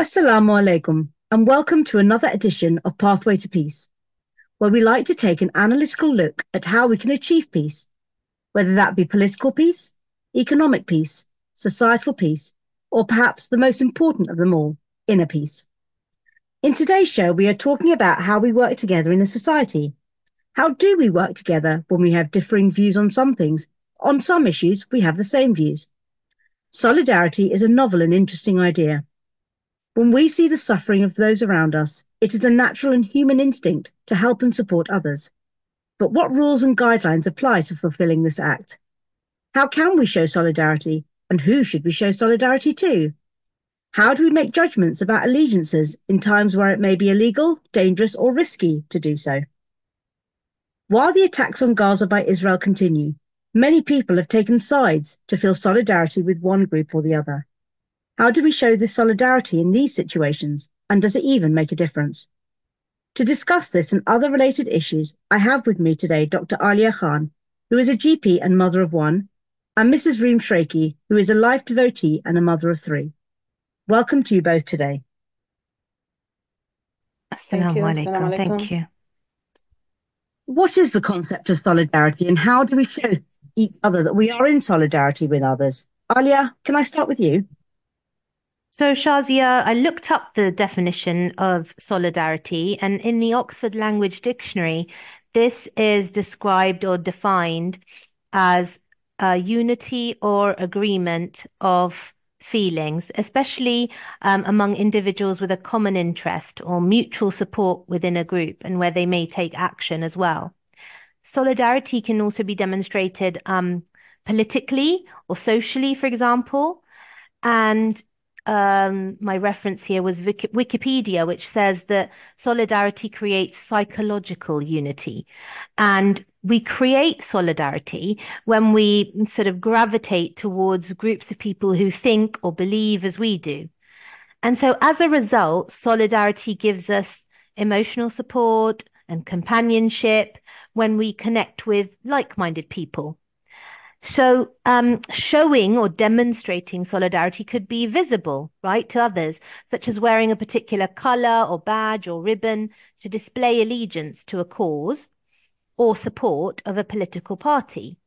Assalamu alaikum, and welcome to another edition of Pathway to Peace, where we like to take an analytical look at how we can achieve peace, whether that be political peace, economic peace, societal peace, or perhaps the most important of them all, inner peace. In today's show, we are talking about how we work together in a society. How do we work together when we have differing views on some things? On some issues, we have the same views. Solidarity is a novel and interesting idea when we see the suffering of those around us, it is a natural and human instinct to help and support others. But what rules and guidelines apply to fulfilling this act? How can we show solidarity and who should we show solidarity to? How do we make judgments about allegiances in times where it may be illegal, dangerous, or risky to do so? While the attacks on Gaza by Israel continue, many people have taken sides to feel solidarity with one group or the other. How do we show this solidarity in these situations? And does it even make a difference? To discuss this and other related issues, I have with me today Dr. Aalia Khan, who is a GP and mother of one, and Mrs. Reem Shraiky, who is a life devotee and a mother of three. Welcome to you both today. Assalamu alaikum. Thank you. What is the concept of solidarity and how do we show each other that we are in solidarity with others? Aalia, can I start with you? So, Shazia, I looked up the definition of solidarity, and in the Oxford Language Dictionary, this is described or defined as a unity or agreement of feelings, especially um, among individuals with a common interest or mutual support within a group and where they may take action as well. Solidarity can also be demonstrated um, politically or socially, for example. And um, my reference here was Wikipedia, which says that solidarity creates psychological unity. And we create solidarity when we sort of gravitate towards groups of people who think or believe as we do. And so as a result, solidarity gives us emotional support and companionship when we connect with like-minded people. So, um, showing or demonstrating solidarity could be visible, right, to others, such as wearing a particular color or badge or ribbon to display allegiance to a cause or support of a political party,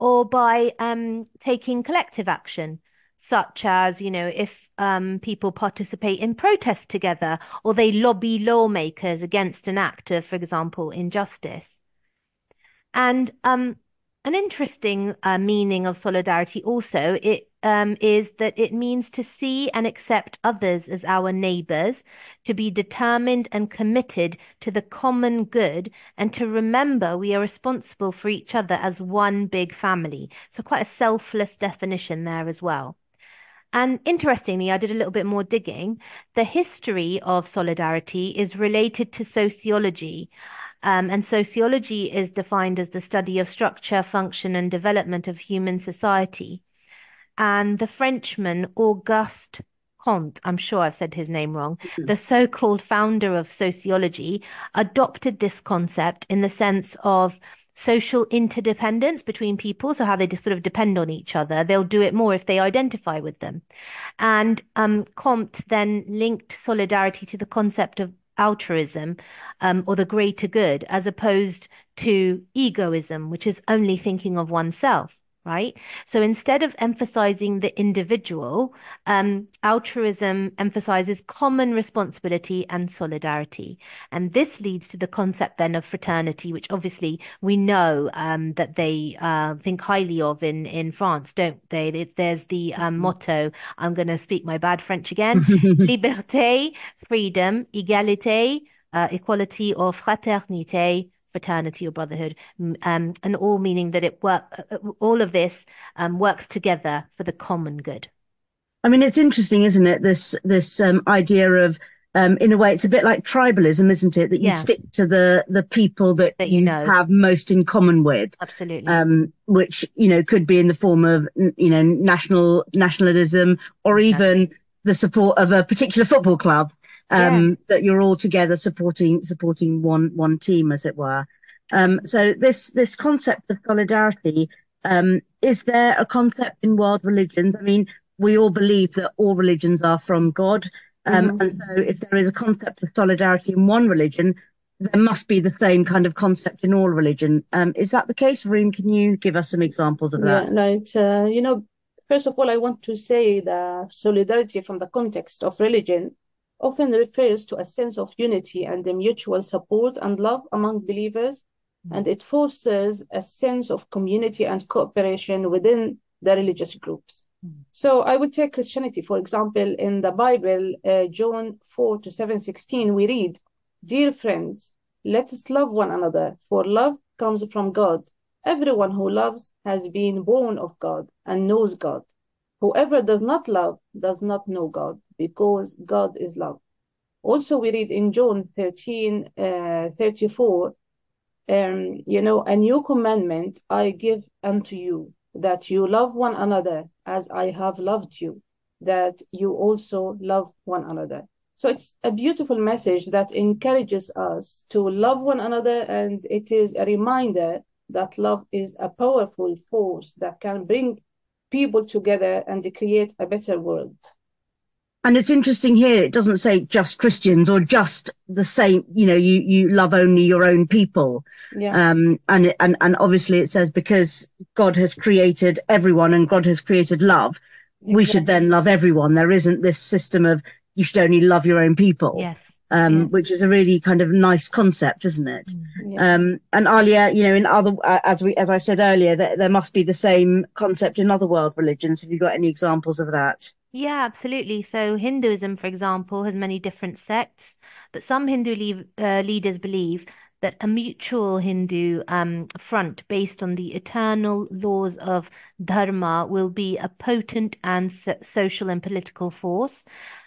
or by um, taking collective action, such as, you know, if um, people participate in protests together or they lobby lawmakers against an act of, for example, injustice. And um, an interesting uh, meaning of solidarity also it um, is that it means to see and accept others as our neighbors, to be determined and committed to the common good, and to remember we are responsible for each other as one big family. So quite a selfless definition there as well. And interestingly, I did a little bit more digging. The history of solidarity is related to sociology. Um, and sociology is defined as the study of structure, function, and development of human society. And the Frenchman Auguste Comte, I'm sure I've said his name wrong, mm-hmm. the so called founder of sociology, adopted this concept in the sense of social interdependence between people, so how they just sort of depend on each other. They'll do it more if they identify with them. And um, Comte then linked solidarity to the concept of altruism um, or the greater good as opposed to egoism, which is only thinking of oneself right? So instead of emphasizing the individual, um, altruism emphasizes common responsibility and solidarity. And this leads to the concept then of fraternity, which obviously we know um, that they uh, think highly of in, in France, don't they? There's the um, mm-hmm. motto, I'm going to speak my bad French again, liberté, freedom, égalité, uh, equality or fraternité, fraternity or brotherhood, um, and all meaning that it work, uh, all of this um, works together for the common good. I mean, it's interesting, isn't it? This this um, idea of, um, in a way, it's a bit like tribalism, isn't it? That you yeah. stick to the the people that, that you, know. have most in common with. Absolutely. Um, which you know could be in the form of you know national nationalism or even the support of a particular football club um, yeah. that you're all together supporting supporting one one team, as it were. Um, so this this concept of solidarity um, is there a concept in world religions? I mean, we all believe that all religions are from God, Um, mm-hmm. And so if there is a concept of solidarity in one religion, there must be the same kind of concept in all religion. Um, is that the case, Reem? Can you give us some examples of that? Yeah, right. Uh, you know, first of all, I want to say that solidarity from the context of religion often refers to a sense of unity and the mutual support and love among believers, mm-hmm. and it fosters a sense of community and cooperation within the religious groups. Mm-hmm. So I would take Christianity, for example, in the Bible, uh, John 4 to 7, 16, we read, Dear friends, let us love one another, for love comes from God. Everyone who loves has been born of God and knows God. Whoever does not love does not know God, because God is love. Also, we read in John 13 uh, 34, um, you know, a new commandment I give unto you, that you love one another as I have loved you, that you also love one another. So it's a beautiful message that encourages us to love one another, and it is a reminder that love is a powerful force that can bring people together and create a better world. And it's interesting here, it doesn't say just Christians or just the same, you know, you, you love only your own people. Yeah. Um, and, and, and obviously it says because God has created everyone and God has created love, exactly. we should then love everyone. There isn't this system of you should only love your own people. Yes. Um, yes. which is a really kind of nice concept, isn't it? Mm, yeah. Um, and Aalia, you know, in other, uh, as we, as I said earlier, there must be the same concept in other world religions. Have you got any examples of that? Yeah, absolutely. So Hinduism, for example, has many different sects, but some Hindu uh, leaders believe that a mutual Hindu um, front based on the eternal laws of dharma will be a potent and so- social and political force.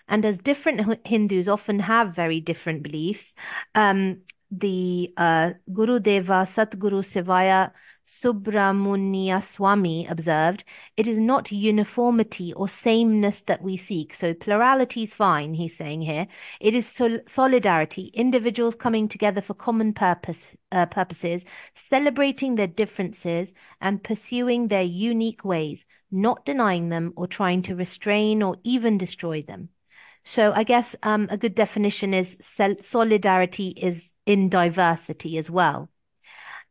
And as different Hindus often have very different beliefs, um, the uh, Guru Deva Satguru Sivaya Subramuniyaswami observed, it is not uniformity or sameness that we seek. So plurality is fine, he's saying here. It is sol- solidarity, individuals coming together for common purpose, uh, purposes, celebrating their differences and pursuing their unique ways, not denying them or trying to restrain or even destroy them. So I guess um, a good definition is solidarity is in diversity as well.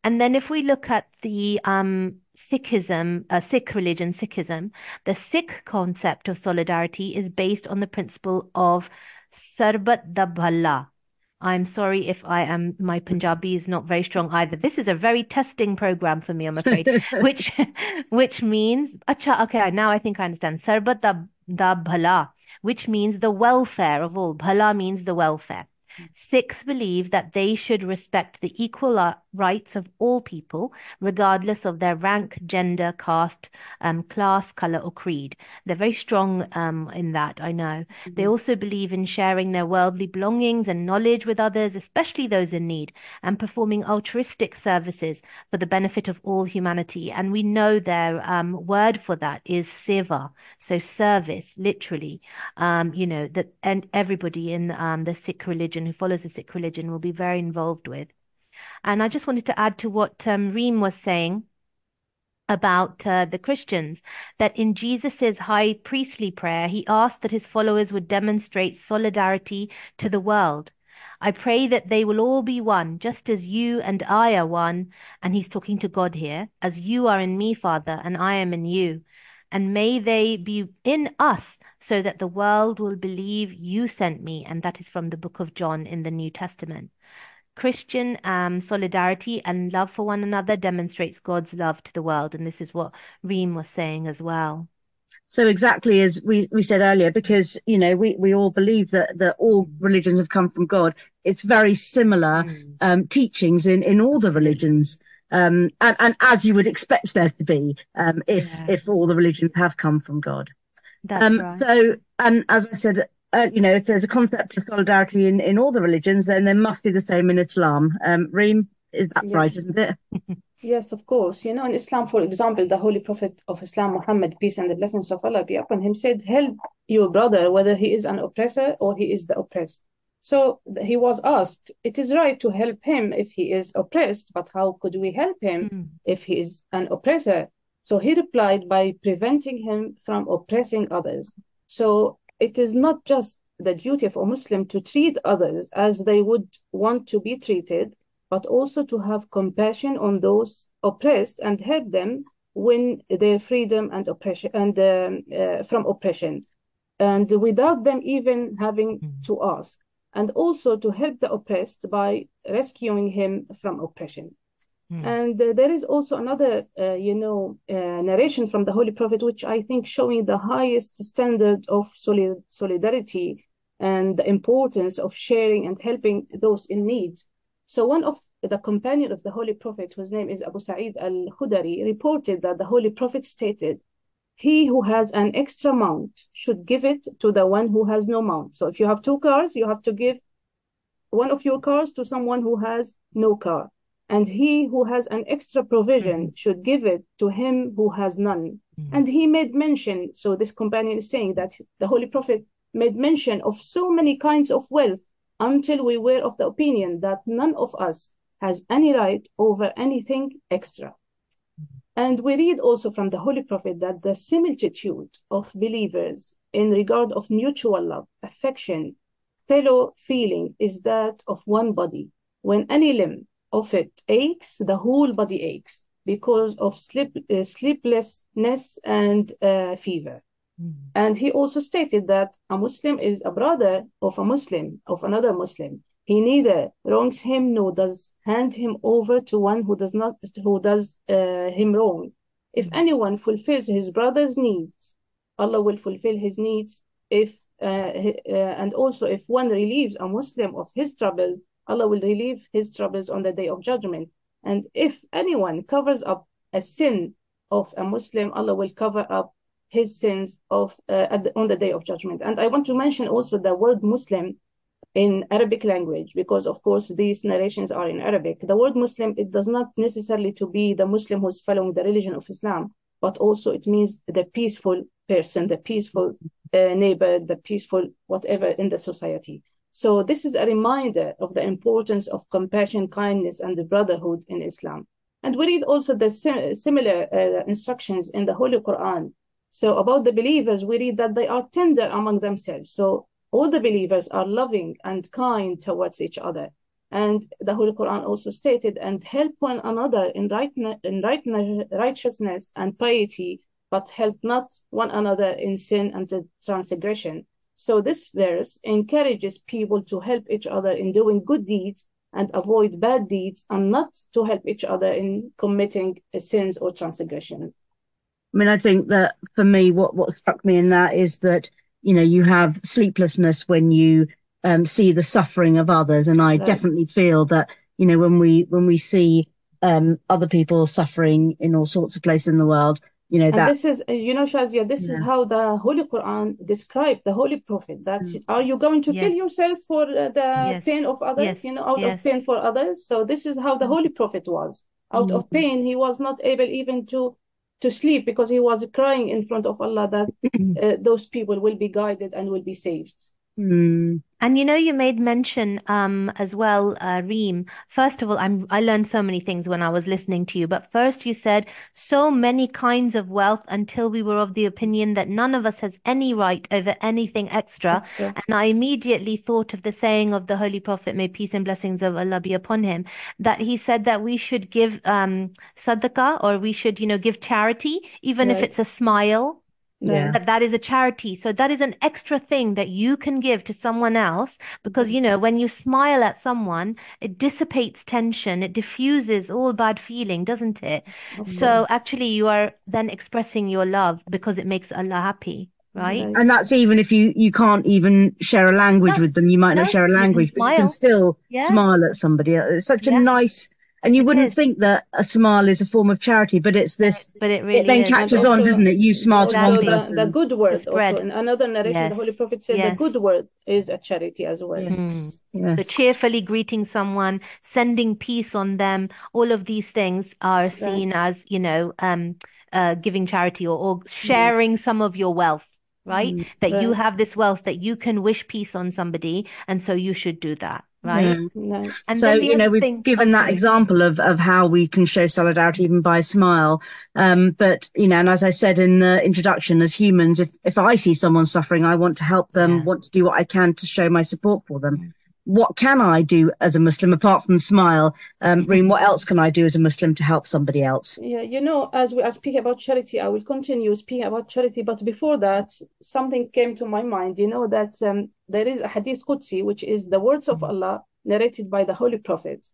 And then if we look at the um, Sikhism, uh, Sikh religion, Sikhism, the Sikh concept of solidarity is based on the principle of Sarbat da Bhalla. I'm sorry if I am my Punjabi is not very strong either. This is a very testing program for me, I'm afraid. which which means acha, okay, now I think I understand. Sarbat da, da Bhala, which means the welfare of all. Bhala means the welfare. Sikhs believe that they should respect the equal rights of all people, regardless of their rank, gender, caste, um, class, color, or creed. They're very strong um, in that, I know. Mm-hmm. They also believe in sharing their worldly belongings and knowledge with others, especially those in need, and performing altruistic services for the benefit of all humanity. And we know their um, word for that is seva, so service, literally. Um, you know that, and everybody in um, the Sikh religion who follows the Sikh religion will be very involved with. And I just wanted to add to what um, Reem was saying about uh, the Christians, that in Jesus's high priestly prayer, he asked that his followers would demonstrate solidarity to the world. I pray that they will all be one, just as you and I are one. And he's talking to God here, as you are in me, Father, and I am in you. And may they be in us, so that the world will believe you sent me. And that is from the book of John in the New Testament. Christian um, solidarity and love for one another demonstrates God's love to the world. And this is what Reem was saying as well. So exactly as we, we said earlier, because, you know, we, we all believe that, that all religions have come from God. It's very similar mm. um, teachings in, in all the religions. Um, and, and as you would expect there to be, um, if, yeah. if all the religions have come from God. That's um, right. So, and as I said uh, you know, if there's a concept of solidarity in, in all the religions, then there must be the same in Islam. Um, Reem, is that yes. right, isn't it? yes, of course. You know, in Islam, for example, the Holy Prophet of Islam, Muhammad, peace and the blessings of Allah be upon him, said, Help your brother, whether he is an oppressor or he is the oppressed. So he was asked, It is right to help him if he is oppressed, but how could we help him mm. if he is an oppressor? So he replied by preventing him from oppressing others. So it is not just the duty of a Muslim to treat others as they would want to be treated, but also to have compassion on those oppressed and help them win their freedom and oppression and um, uh, from oppression, and without them even having mm. to ask, and also to help the oppressed by rescuing him from oppression. Mm. And uh, there is also another, uh, you know, uh, narration from the Holy Prophet, which I think showing the highest standard of solid- solidarity and the importance of sharing and helping those in need. So one of the companion of the Holy Prophet, whose name is Abu Sa'id al-Khudari, reported that the Holy Prophet stated, he who has an extra mount should give it to the one who has no mount. So if you have two cars, you have to give one of your cars to someone who has no car and he who has an extra provision mm-hmm. should give it to him who has none. Mm-hmm. And he made mention, so this companion is saying that the Holy Prophet made mention of so many kinds of wealth until we were of the opinion that none of us has any right over anything extra. Mm-hmm. And we read also from the Holy Prophet that the similitude of believers in regard of mutual love, affection, fellow feeling is that of one body. When any limb of it aches, the whole body aches because of sleep, uh, sleeplessness and uh, fever. Mm. And he also stated that a Muslim is a brother of a Muslim, of another Muslim. He neither wrongs him nor does hand him over to one who does not who does uh, him wrong. If mm. anyone fulfills his brother's needs, Allah will fulfill his needs. If uh, uh, and also if one relieves a Muslim of his troubles, Allah will relieve his troubles on the day of judgment. And if anyone covers up a sin of a Muslim, Allah will cover up his sins of uh, the, on the day of judgment. And I want to mention also the word Muslim in Arabic language because of course these narrations are in Arabic. The word Muslim it does not necessarily to be the Muslim who's following the religion of Islam, but also it means the peaceful person, the peaceful uh, neighbor, the peaceful whatever in the society. So this is a reminder of the importance of compassion, kindness, and the brotherhood in Islam. And we read also the sim- similar uh, instructions in the Holy Quran. So about the believers, we read that they are tender among themselves. So all the believers are loving and kind towards each other. And the Holy Quran also stated, and help one another in, right, in right, righteousness and piety, but help not one another in sin and transgression. So this verse encourages people to help each other in doing good deeds and avoid bad deeds and not to help each other in committing sins or transgressions. I mean, I think that for me, what, what struck me in that is that, you know, you have sleeplessness when you um, see the suffering of others. And I right. definitely feel that, you know, when we, when we see um, other people suffering in all sorts of places in the world, you know and this is you know shazia this yeah. is how the holy quran described the holy prophet that mm. are you going to yes. kill yourself for uh, the yes. pain of others yes. you know out of pain for others so this is how the mm. holy prophet was out mm. of pain he was not able even to to sleep because he was crying in front of allah that uh, those people will be guided and will be saved mm. And you know, you made mention um, as well, uh, Reem. First of all, I'm, I learned so many things when I was listening to you. But first, you said so many kinds of wealth until we were of the opinion that none of us has any right over anything extra. extra. And I immediately thought of the saying of the Holy Prophet, may peace and blessings of Allah be upon him, that he said that we should give um, sadaqah or we should, you know, give charity, even right. if it's a smile yeah. that that is a charity. So that is an extra thing that you can give to someone else because, you know, when you smile at someone, it dissipates tension, it diffuses all bad feeling, doesn't it? Oh, so actually you are then expressing your love because it makes Allah happy. Right. And that's even if you, you can't even share a language no, with them. You might no, not share a language, you but you can still yeah. smile at somebody. It's such yeah. a nice and you it wouldn't is. think that a smile is a form of charity, but it's this. But it really it then is. catches on, doesn't it? You smile to one person. The, the good word. Also, in another narration, yes. the Holy Prophet said yes. the good word is a charity as well. Yes. Mm. yes. So cheerfully greeting someone, sending peace on them, all of these things are seen right. as, you know, um, uh, giving charity or, or sharing mm. some of your wealth right? Mm, that right. you have this wealth that you can wish peace on somebody, and so you should do that. Right? No. And so you know we've thing, given oh, that example of of how we can show solidarity even by a smile um but you know and as i said in the introduction as humans if if i see someone suffering i want to help them Yeah. want to do what i can to show my support for them Mm. What can i do as a muslim apart from smile um Reem, what else can i do as a muslim to help somebody else Yeah, you know, as we are speaking about charity, I will continue speaking about charity. But before that, something came to my mind. You know that um, there is a hadith Qudsi, which is the words of Allah narrated by the Holy Prophet.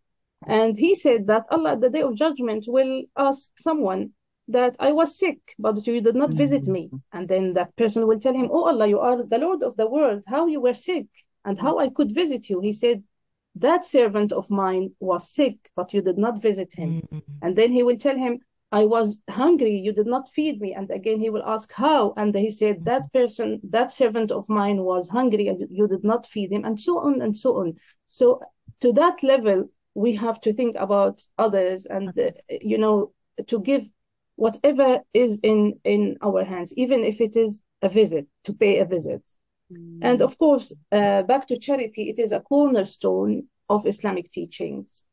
And he said that Allah at the day of judgment will ask someone that I was sick, but you did not visit me. And then that person will tell him, Oh Allah, you are the Lord of the world. How you were sick and how I could visit you. He said, That servant of mine was sick, but you did not visit him. Mm. And then he will tell him, I was hungry, you did not feed me. And again, he will ask, How? And he said, That person, that servant of mine was hungry and you did not feed him, and so on and so on. So, to that level, we have to think about others and, uh, you know, to give whatever is in, in our hands, even if it is a visit, to pay a visit. And of course, uh, back to charity, it is a cornerstone of Islamic teachings.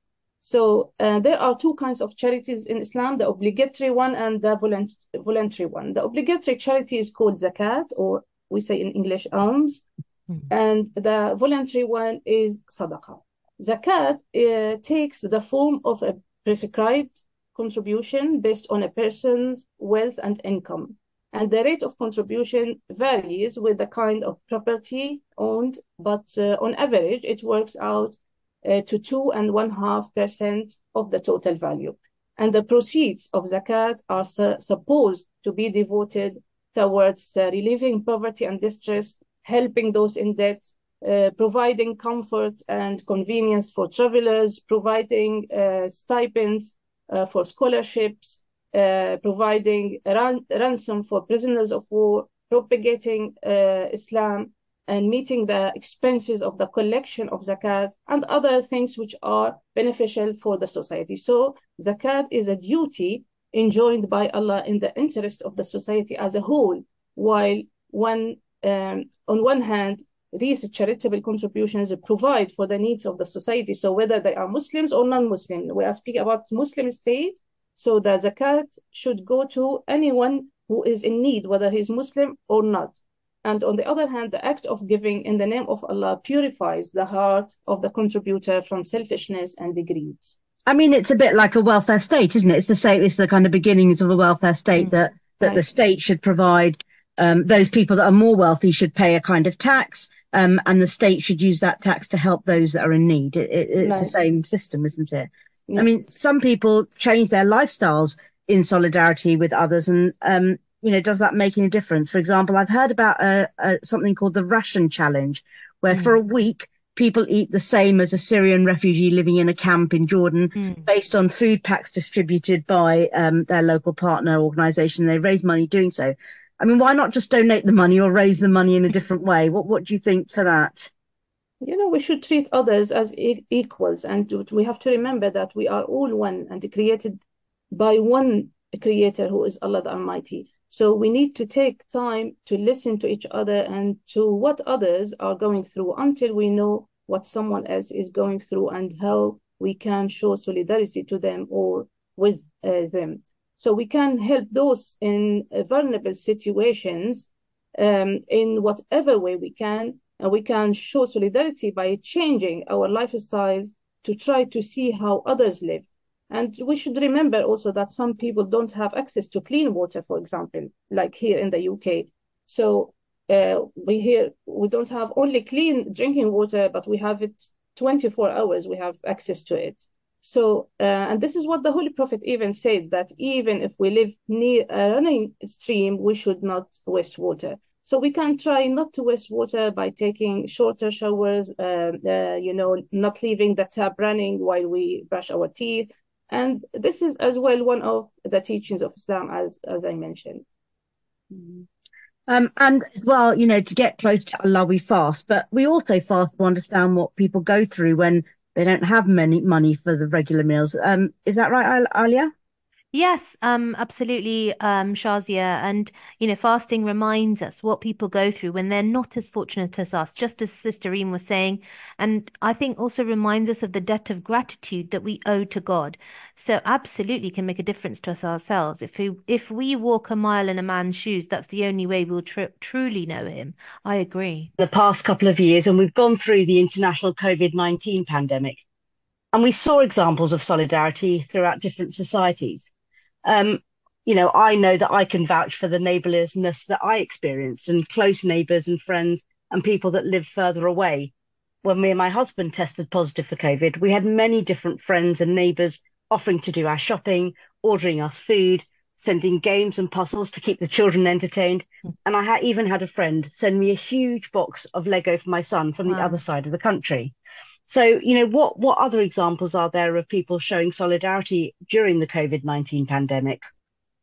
So uh, there are two kinds of charities in Islam, the obligatory one and the volunt voluntary one. The obligatory charity is called zakat, or we say in English alms, Mhm. and the voluntary one is sadaqah. Zakat uh, takes the form of a prescribed contribution based on a person's wealth and income. And the rate of contribution varies with the kind of property owned, but uh, on average, it works out uh, to two and one half percent of the total value. And the proceeds of zakat are su- supposed to be devoted towards uh, relieving poverty and distress, helping those in debt, uh, providing comfort and convenience for travelers, providing uh, stipends uh, for scholarships, uh, providing ran- ransom for prisoners of war, propagating uh, Islam, and meeting the expenses of the collection of zakat and other things which are beneficial for the society. So zakat is a duty enjoined by Allah in the interest of the society as a whole, while um, on one hand, these charitable contributions provide for the needs of the society. So whether they are Muslims or non-Muslim, we are speaking about Muslim state. So the zakat should go to anyone who is in need, whether he's Muslim or not. And on the other hand, the act of giving in the name of Allah purifies the heart of the contributor from selfishness and greed. I mean, it's a bit like a welfare state, isn't it? It's the same. It's the kind of beginnings of a welfare state Mm. that that the state should provide. Um, those people that are more wealthy should pay a kind of tax, um, and the state should use that tax to help those that are in need. It, it, it's the same system, isn't it? Yeah. I mean, some people change their lifestyles in solidarity with others, and um, you know, does that make any difference? For example, I've heard about something called the ration challenge, where Mm. for a week people eat the same as a Syrian refugee living in a camp in Jordan Mm. based on food packs distributed by um, their local partner organization. They raise money doing so. I mean, why not just donate the money or raise the money in a different way? What What do you think for that? You know, we should treat others as e- equals, and we have to remember that we are all one and created by one creator who is Allah the Almighty. So we need to take time to listen to each other and to what others are going through until we know what someone else is going through and how we can show solidarity to them or with uh, them. So we can help those in uh, vulnerable situations um, in whatever way we can, and we can show solidarity by changing our lifestyles to try to see how others live. And we should remember also that some people don't have access to clean water, for example, like here in the UK. So uh, we here we don't have only clean drinking water, but we have it 24 hours. We have access to it. So, uh, and this is what the Holy Prophet even said that even if we live near a running stream, we should not waste water. So we can try not to waste water by taking shorter showers, uh, uh, you know, not leaving the tap running while we brush our teeth. And this is as well one of the teachings of Islam, as as I mentioned. Um, and well, you know, to get close to Allah, we fast, but we also fast to understand what people go through when they don't have many money for the regular meals. Um, is that right, Aalia? Yes, um, absolutely, um, Shazia. And, you know, fasting reminds us what people go through when they're not as fortunate as us, just as Sister Reem was saying. And I think also reminds us of the debt of gratitude that we owe to God. So absolutely can make a difference to us ourselves. If we, if we walk a mile in a man's shoes, that's the only way we'll tr truly know him. I agree. The past couple of years, and we've gone through the international COVID-19 pandemic, and we saw examples of solidarity throughout different societies um, you know, I know that I can vouch for the neighbourliness that I experienced and close neighbours and friends and people that live further away. When me and my husband tested positive for COVID, we had many different friends and neighbours offering to do our shopping, ordering us food, sending games and puzzles to keep the children entertained. And I ha- even had a friend send me a huge box of Lego for my son from wow. the other side of the country. So, you know, what what other examples are there of people showing solidarity during the COVID-19 pandemic?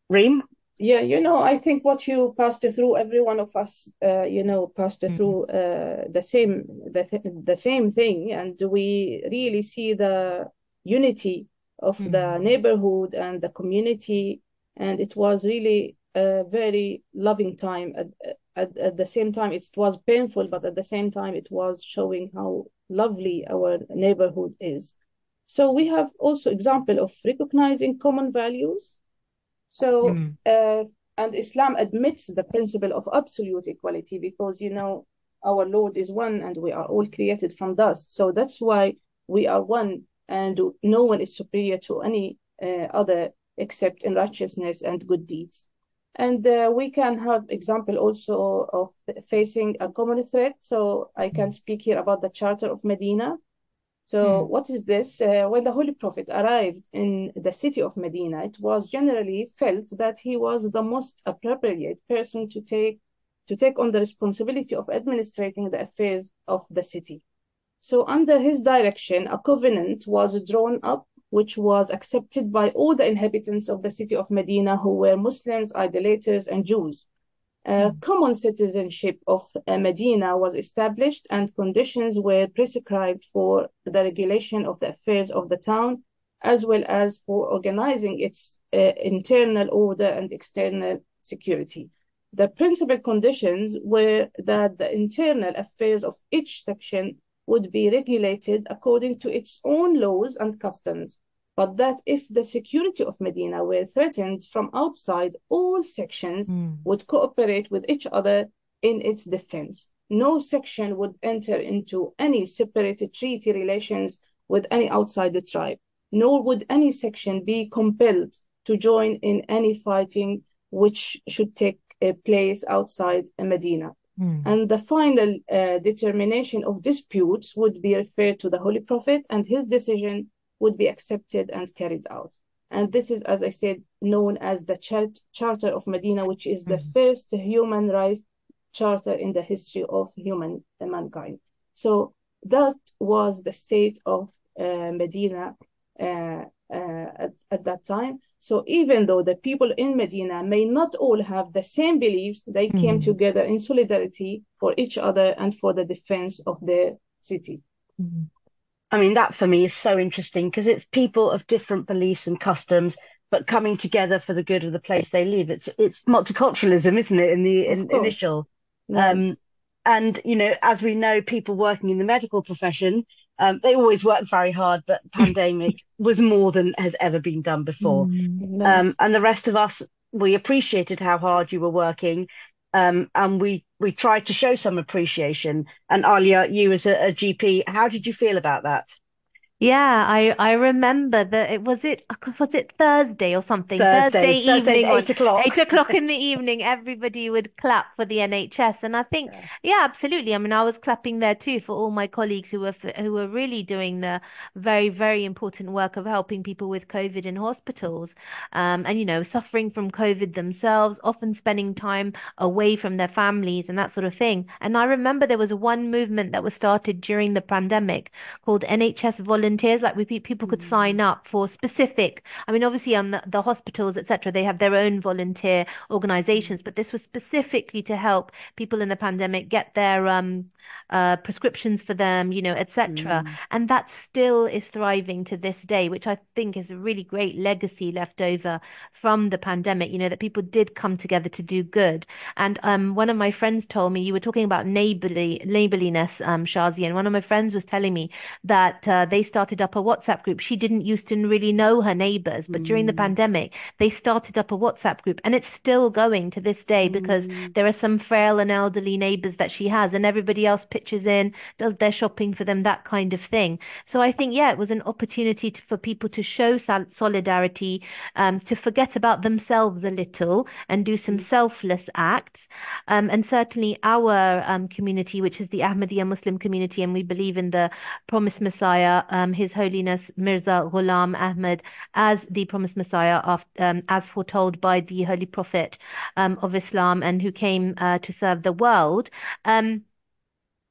Reem? Yeah, you know, I think what you passed through, every one of us, uh, you know, passed mm-hmm. through uh, the same the, th- the same thing, and we really see the unity of mm-hmm. the neighborhood and the community, and it was really a very loving time. At, at, at the same time, it was painful, but at the same time, it was showing how lovely our neighborhood is. So we have also example of recognizing common values. So mm. uh, and Islam admits the principle of absolute equality because you know our Lord is one and we are all created from dust. So that's why we are one and no one is superior to any uh, other except in righteousness and good deeds. And uh, we can have example also of facing a common threat. So I can mm. speak here about the Charter of Medina. So mm. what is this? Uh, when the Holy Prophet arrived in the city of Medina, it was generally felt that he was the most appropriate person to take to take on the responsibility of administrating the affairs of the city. So under his direction, a covenant was drawn up which was accepted by all the inhabitants of the city of Medina who were Muslims, idolaters, and Jews. Uh, common citizenship of uh, Medina was established and conditions were prescribed for the regulation of the affairs of the town, as well as for organizing its uh, internal order and external security. The principal conditions were that the internal affairs of each section would be regulated according to its own laws and customs, but that if the security of Medina were threatened from outside, all sections mm. would cooperate with each other in its defense. No section would enter into any separate treaty relations with any outside the tribe, nor would any section be compelled to join in any fighting which should take uh, place outside Medina. Mm. And the final uh, determination of disputes would be referred to the Holy Prophet, and his decision would be accepted and carried out. And this is, as I said, known as the Charter of Medina, which is the mm. first human rights charter in the history of human mankind. So that was the state of uh, Medina uh, uh, at, at that time. So even though the people in Medina may not all have the same beliefs, they mm-hmm. came together in solidarity for each other and for the defense of their city. Mm-hmm. I mean, that for me is so interesting because it's people of different beliefs and customs, but coming together for the good of the place they live. It's it's multiculturalism, isn't it? In the in, initial, um, and you know, as we know, people working in the medical profession um, they always work very hard, but pandemic was more than has ever been done before. Mm, um, and the rest of us, we appreciated how hard you were working. Um, and we, we tried to show some appreciation. And Aalia, you as a, a GP, how did you feel about that? Yeah, I I remember that it was it was it Thursday or something. Thursday, Thursday evening, eight o'clock. Eight o'clock in the evening, everybody would clap for the NHS, and I think, yeah. yeah, absolutely. I mean, I was clapping there too for all my colleagues who were who were really doing the very very important work of helping people with COVID in hospitals, um, and you know, suffering from COVID themselves, often spending time away from their families and that sort of thing. And I remember there was one movement that was started during the pandemic called NHS Volunteers volunteers like we people could sign mm. up for specific i mean obviously um the, the hospitals etc they have their own volunteer organizations but this was specifically to help people in the pandemic get their um uh, prescriptions for them, you know, etc. Mm. And that still is thriving to this day, which I think is a really great legacy left over from the pandemic, you know, that people did come together to do good. And um, one of my friends told me, you were talking about neighborly, neighborliness, um, Shazi, and one of my friends was telling me that uh, they started up a WhatsApp group. She didn't used to really know her neighbors, but during the Mm. pandemic, they started up a WhatsApp group and it's still going to this day because Mm. there are some frail and elderly neighbors that she has and everybody else pitches in, does their shopping for them, that kind of thing. So I think, yeah, it was an opportunity to, for people to show solidarity, um, to forget about themselves a little and do some selfless acts. Um, and certainly our um, community, which is the Ahmadiyya Muslim community, and we believe in the promised Messiah, um, His Holiness Mirza Ghulam Ahmad, as the promised Messiah, after, um, as foretold by the Holy Prophet um, of Islam, and who came uh, to serve the world. Um,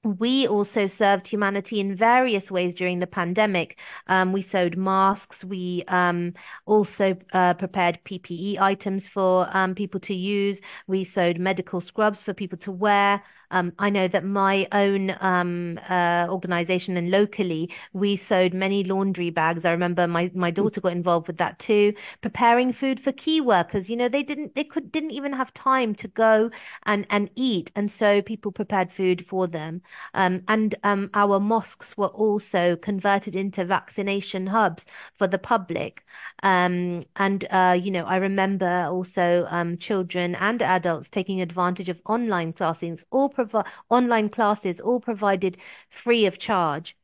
we also served humanity in various ways during the pandemic. Um, we sewed masks. We um, also uh, prepared PPE items for um, people to use. We sewed medical scrubs for people to wear. Um, I know that my own um, uh, organization and locally, we sewed many laundry bags. I remember my, my daughter got involved with that too, preparing food for key workers. You know, they didn't they could didn't even have time to go and, and eat. And so people prepared food for them. Um, and um, our mosques were also converted into vaccination hubs for the public. Um, and uh, you know, I remember also um, children and adults taking advantage of online classes, all online classes, all provided free of charge.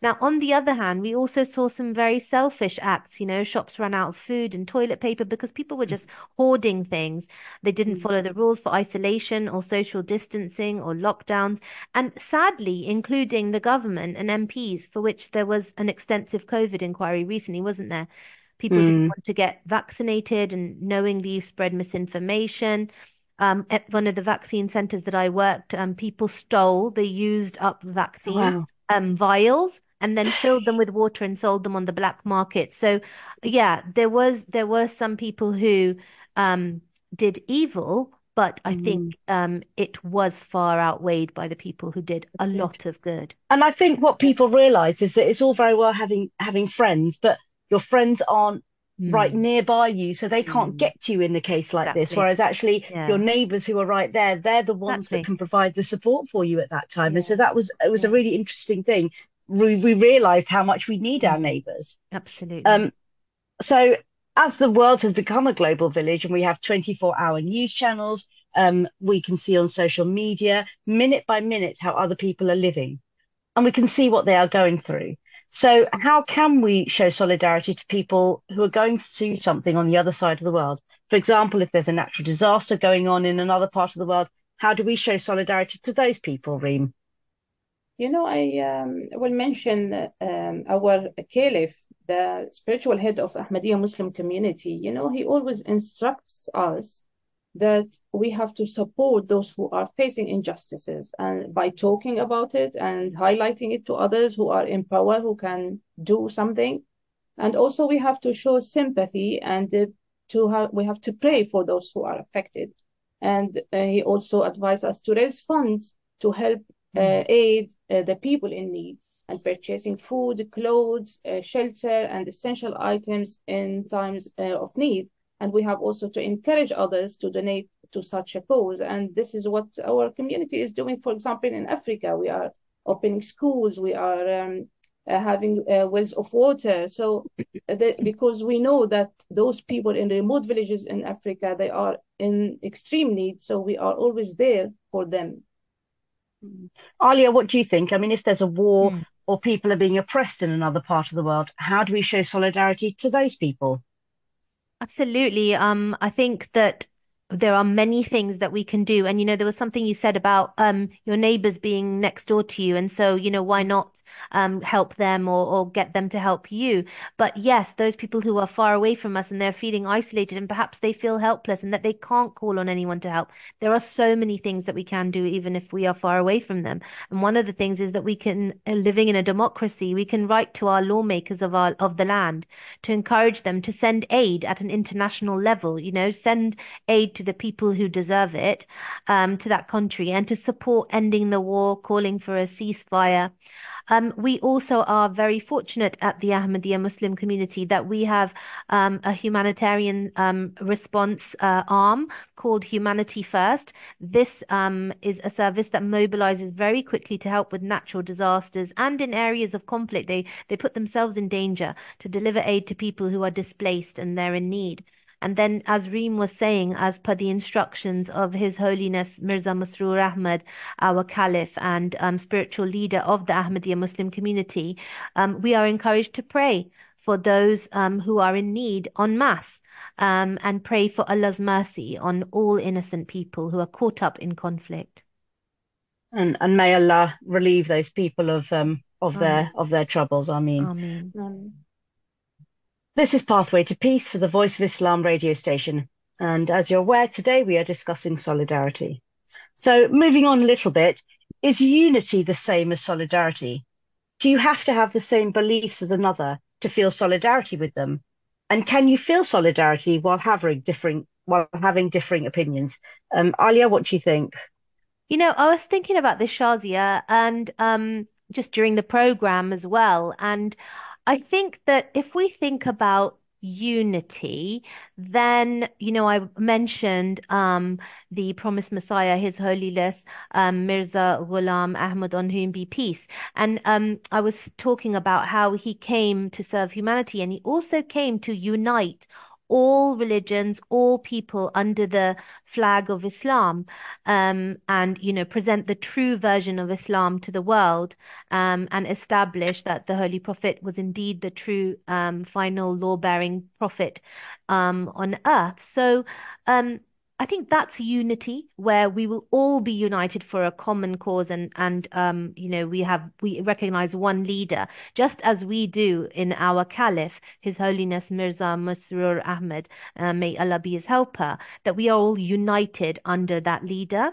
Now, on the other hand, we also saw some very selfish acts. You know, shops ran out of food and toilet paper because people were just hoarding things. They didn't Mm. follow the rules for isolation or social distancing or lockdowns. And sadly, including the government and MPs, for which there was an extensive COVID inquiry recently, wasn't there? People didn't Mm. want to get vaccinated and knowingly spread misinformation. Um, at one of the vaccine centers that I worked, um, people stole the used up vaccine Wow. um, vials and then filled them with water and sold them on the black market. So, yeah, there was there were some people who um, did evil, but I Mm. think um, it was far outweighed by the people who did a lot of good. And I think what people realize is that it's all very well having having friends, but your friends aren't right Mm, nearby you, so they can't mm, get to you in a case like this. Whereas actually your neighbors who are right there, they're the ones that can provide the support for you at that time. And so that was it was a really interesting thing. We we realized how much we need our Mm, neighbors. absolutely. Um, so as the world has become a global village and we have 24-hour news channels, um, we can see on social media minute by minute how other people are living and we can see what they are going through. So how can we show solidarity to people who are going through something on the other side of the world? For example, if there's a natural disaster going on in another part of the world, how do we show solidarity to those people, Reem? You know, I um, will mention um, our caliph, the spiritual head of Ahmadiyya Muslim community. You know, he always instructs us that we have to support those who are facing injustices and by talking about it and highlighting it to others who are in power who can do something. And also we have to show sympathy and uh, to have we have to pray for those who are affected. And uh, he also advised us to raise funds to help uh, Mm. aid uh, the people in need and purchasing food, clothes, uh, shelter, and essential items in times uh, of need. And we have also to encourage others to donate to such a cause. And this is what our community is doing. For example, in Africa, we are opening schools, we are um, uh, having uh, wells of water. So, the, because we know that those people in remote villages in Africa, they are in extreme need. So we are always there for them. Aalia, what do you think? I mean, if there's a war Mm. or people are being oppressed in another part of the world, how do we show solidarity to those people? Absolutely. Um, I think that there are many things that we can do. And you know, there was something you said about um your neighbors being next door to you. And so, you know, why not um, help them or, or get them to help you. But yes, those people who are far away from us and they're feeling isolated and perhaps they feel helpless and that they can't call on anyone to help. There are so many things that we can do even if we are far away from them. And one of the things is that we can, uh, living in a democracy, we can write to our lawmakers of our of the land to encourage them to send aid at an international level. You know, send aid to the people who deserve it, um, to that country, and to support ending the war, calling for a ceasefire. Um, we also are very fortunate at the Ahmadiyya Muslim community that we have um, a humanitarian um, response uh, arm called Humanity First. This um, is a service that mobilizes very quickly to help with natural disasters and in areas of conflict. They they put themselves in danger to deliver aid to people who are displaced and they're in need. And then, as Reem was saying, as per the instructions of His Holiness Mirza Masroor Ahmad, our Caliph and um, spiritual leader of the Ahmadiyya Muslim community, um, we are encouraged to pray for those um, who are in need en masse um, and pray for Allah's mercy on all innocent people who are caught up in conflict. And and may Allah relieve those people of um of Amen. their of their troubles. I mean. Amen. Um, This is Pathway to Peace for the Voice of Islam radio station. And as you're aware, today we are discussing solidarity. So, moving on a little bit, is unity the same as solidarity? Do you have to have the same beliefs as another to feel solidarity with them? And can you feel solidarity while having differing while having differing opinions? Um, Aalia, what do you think? You know, I was thinking about this, Shazia, and um, just during the program as well. And I think that if we think about unity, then, you know, I mentioned um, the promised Messiah, His Holiness um, Mirza Ghulam Ahmad, on whom be peace. And um, I was talking about how he came to serve humanity and he also came to unite all religions, all people under the flag of Islam, um, and you know present the true version of Islam to the world, um, and establish that the Holy Prophet was indeed the true um, final law-bearing prophet um, on earth. So. I think that's unity where we will all be united for a common cause and and um you know we have we recognize one leader just as we do in our caliph his holiness Mirza Masroor Ahmad uh, may Allah be his helper that we are all united under that leader.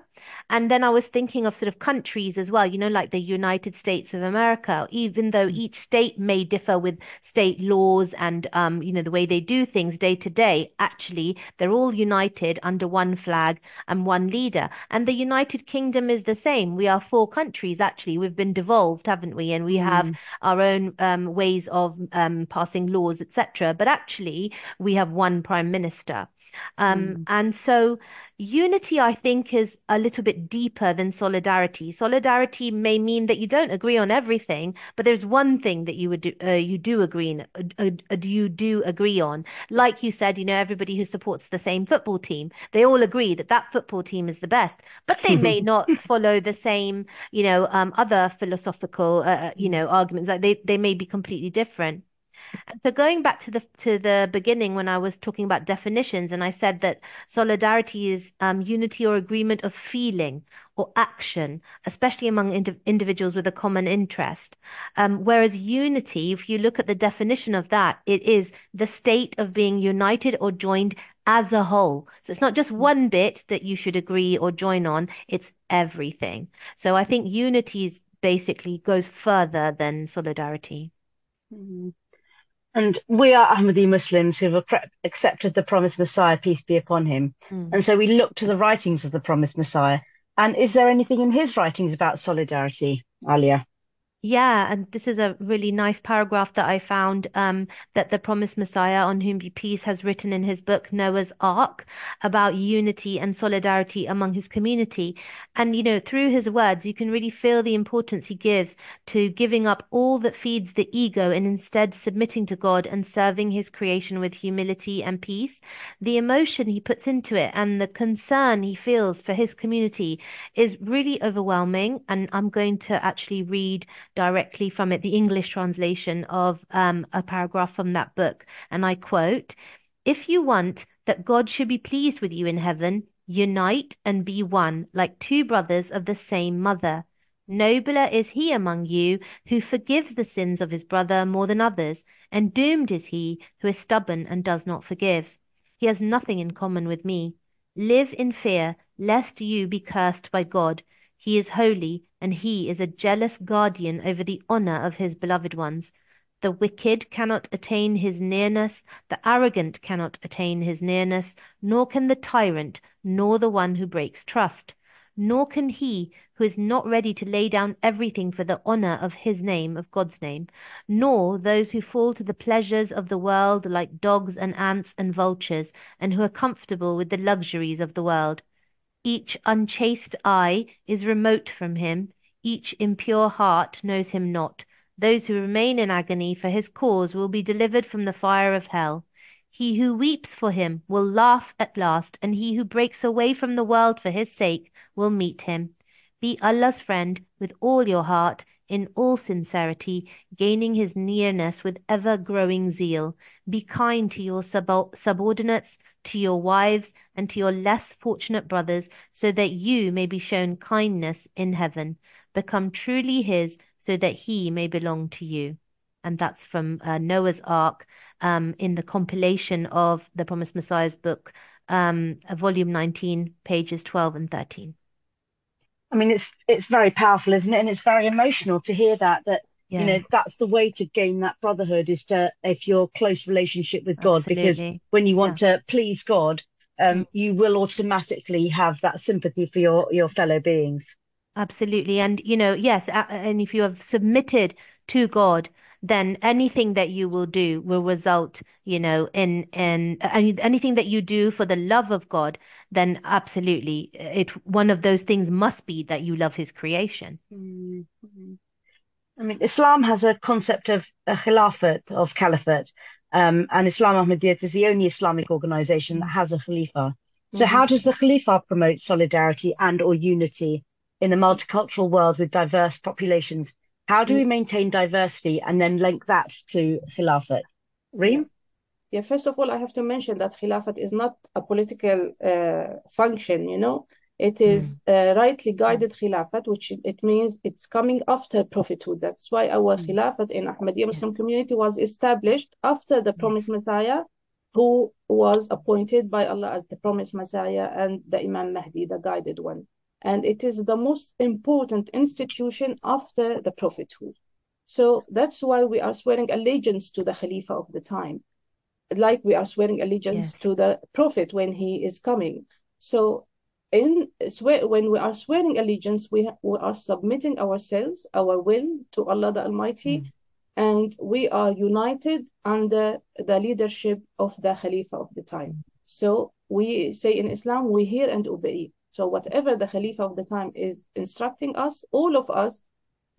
And then I was thinking of sort of countries as well you know like the United States of America even though each state may differ with state laws and um you know the way they do things day to day actually they're all united under one flag and one leader. And the United Kingdom is the same. We are four countries, actually. We've been devolved, haven't we? And we have Mm, our own um, ways of um, passing laws, etc. But actually, we have one prime minister. Um, mm, and so unity, I think, is a little bit deeper than solidarity. Solidarity may mean that you don't agree on everything, but there's one thing that you would do, uh, you do agree uh, uh, uh, you do agree on. Like you said, you know, everybody who supports the same football team, they all agree that that football team is the best, but they may not follow the same, you know, um, other philosophical, uh, uh, you know, arguments. Like they, they may be completely different. And so going back to the to the beginning when I was talking about definitions and I said that solidarity is um, unity or agreement of feeling or action, especially among indi individuals with a common interest. Um, whereas unity, if you look at the definition of that, it is the state of being united or joined as a whole. So it's not just one bit that you should agree or join on, it's everything. So I think unity basically goes further than solidarity. mm. And we are Ahmadi Muslims who have accepted the promised Messiah, peace be upon him. Mm. And so we look to the writings of the promised Messiah. And is there anything in his writings about solidarity, Aalia? Yeah, and this is a really nice paragraph that I found um, that the promised Messiah, on whom be peace, has written in his book Noah's Ark about unity and solidarity among his community. And, you know, through his words, you can really feel the importance he gives to giving up all that feeds the ego and instead submitting to God and serving his creation with humility and peace. The emotion he puts into it and the concern he feels for his community is really overwhelming. And I'm going to actually read directly from it, the English translation of um, a paragraph from that book. And I quote, If you want that God should be pleased with you in heaven, unite and be one, like two brothers of the same mother. Nobler is he among you who forgives the sins of his brother more than others, and doomed is he who is stubborn and does not forgive. He has nothing in common with me. Live in fear, lest you be cursed by God. He is holy, and he is a jealous guardian over the honor of his beloved ones. The wicked cannot attain his nearness, the arrogant cannot attain his nearness, nor can the tyrant, nor the one who breaks trust nor can he who is not ready to lay down everything for the honor of his name, of God's name, nor those who fall to the pleasures of the world like dogs and ants and vultures, and who are comfortable with the luxuries of the world. Each unchaste eye is remote from him, each impure heart knows him not. Those who remain in agony for his cause will be delivered from the fire of hell. He who weeps for him will laugh at last, and he who breaks away from the world for his sake will meet him. Be Allah's friend with all your heart, in all sincerity, gaining his nearness with ever growing zeal. Be kind to your sub- subordinates, to your wives, and to your less fortunate brothers, so that you may be shown kindness in heaven. Become truly his, so that he may belong to you. And that's from uh, Noah's Ark um, in the compilation of the Promised Messiah's book, um, volume 19, pages 12 and 13. I mean, it's it's very powerful, isn't it? And it's very emotional to hear that that yeah. you know that's the way to gain that brotherhood is to if you're close relationship with God, Absolutely. because when you want yeah. to please God, um, mm. you will automatically have that sympathy for your your fellow beings. Absolutely, and you know, yes, and if you have submitted to God, then anything that you will do will result, you know, in in anything that you do for the love of God, then absolutely, it one of those things must be that you love His creation. Mm-hmm. I mean, Islam has a concept of a khilafat of caliphate, um, and Islam Ahmadiyyat is the only Islamic organization that has a khalifa. So, mm-hmm. how does the khalifa promote solidarity and or unity in a multicultural world with diverse populations how do we mm. maintain diversity and then link that to Khilafat? Reem? Yeah, first of all, I have to mention that Khilafat is not a political uh, function, you know. It is mm. uh, rightly guided Khilafat, which it means it's coming after prophethood. That's why our mm. Khilafat in Ahmadiyya Muslim yes. community was established after the promised. Messiah, who was appointed by Allah as the promised Messiah and the Imam Mahdi, the guided one and it is the most important institution after the prophethood. So that's why we are swearing allegiance to the Khalifa of the time, like we are swearing allegiance yes. to the Prophet when he is coming. So in swear when we are swearing allegiance, we, we are submitting ourselves, our will to Allah the Almighty, mm. and we are united under the leadership of the Khalifa of the time. So we say in Islam, we hear and obey. So whatever the Khalifa of the time is instructing us, all of us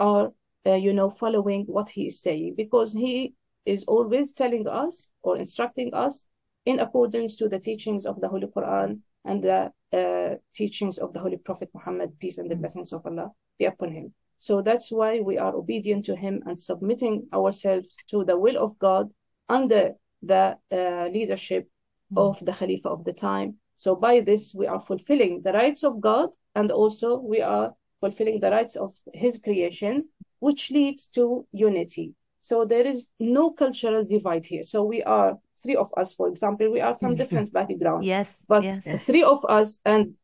are, uh, you know, following what he is saying because he is always telling us or instructing us in accordance to the teachings of the Holy Quran and the uh, teachings of the Holy Prophet Muhammad, peace and the blessings of Allah be upon him. So that's why we are obedient to him and submitting ourselves to the will of God under the uh, leadership mm. of the Khalifa of the time so by this, we are fulfilling the rights of God and also we are fulfilling the rights of His creation, which leads to unity. So there is no cultural divide here. So we are three of us, for example, we are from different backgrounds. Yes. But yes. three of us and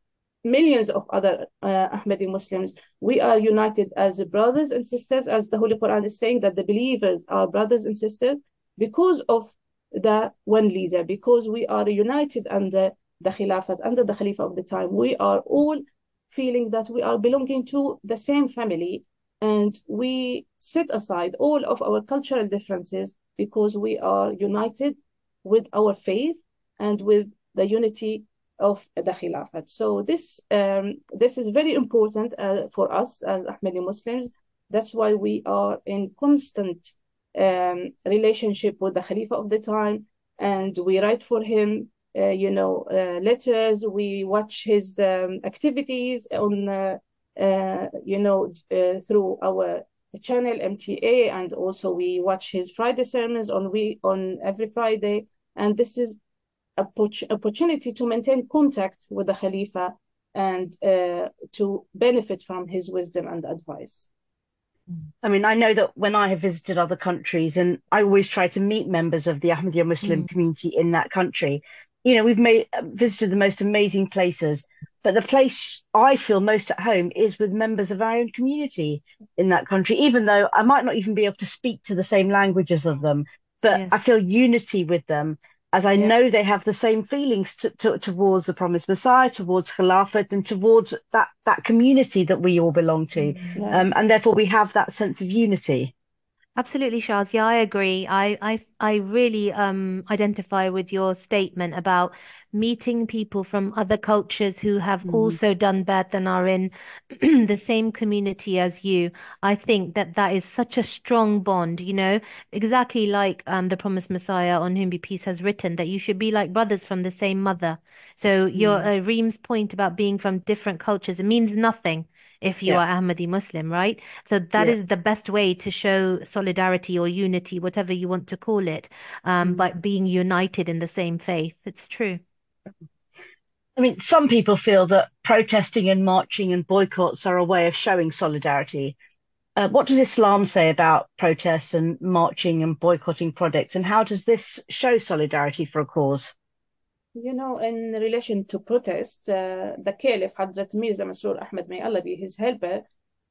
millions of other uh, Ahmadi Muslims, we are united as brothers and sisters, as the Holy Quran is saying that the believers are brothers and sisters because of the one leader, because we are united under the Khilafat, under the Khalifa of the time, we are all feeling that we are belonging to the same family and we set aside all of our cultural differences because we are united with our faith and with the unity of the Khilafat. So this um, this is very important uh, for us as Ahmadi Muslims. That's why we are in constant um, relationship with the Khalifa of the time, and we write for him uh, you know, uh, letters. We watch his um, activities on, uh, you know, through our channel MTA, and also we watch his Friday sermons on we on every Friday. And this is a opportunity to maintain contact with the Khalifa and uh, to benefit from his wisdom and advice. I mean, I know that when I have visited other countries, and I always try to meet members of the Ahmadiyya Muslim mm. community in that country, you know, we've made visited the most amazing places, but the place I feel most at home is with members of our own community in that country, even though I might not even be able to speak to the same languages of them, but yes. I feel unity with them as I yeah. know they have the same feelings to, to, towards the promised Messiah, towards Khilafat, and towards that, that community that we all belong to. Yeah. Um, and therefore we have that sense of unity. Absolutely, Shaz. Yeah, I agree. I, I, I really um, identify with your statement about meeting people from other cultures who have mm. also done Bai'at and are in the same community as you. I think that that is such a strong bond, you know, exactly like um, the promised Messiah on whom be peace has written that you should be like brothers from the same mother. So your mm. uh, Reem's point about being from different cultures, it means nothing if you yeah. are Ahmadi Muslim, right? So that yeah. is the best way to show solidarity or unity, whatever you want to call it, um, mm. by being united in the same faith. It's true. I mean, some people feel that protesting and marching and boycotts are a way of showing solidarity. Uh, what does Islam say about protests and marching and boycotting products, and how does this show solidarity for a cause? You know, in relation to protest, uh, the Caliph Hadrat Mirza Masroor Ahmed, may Allah be his helper,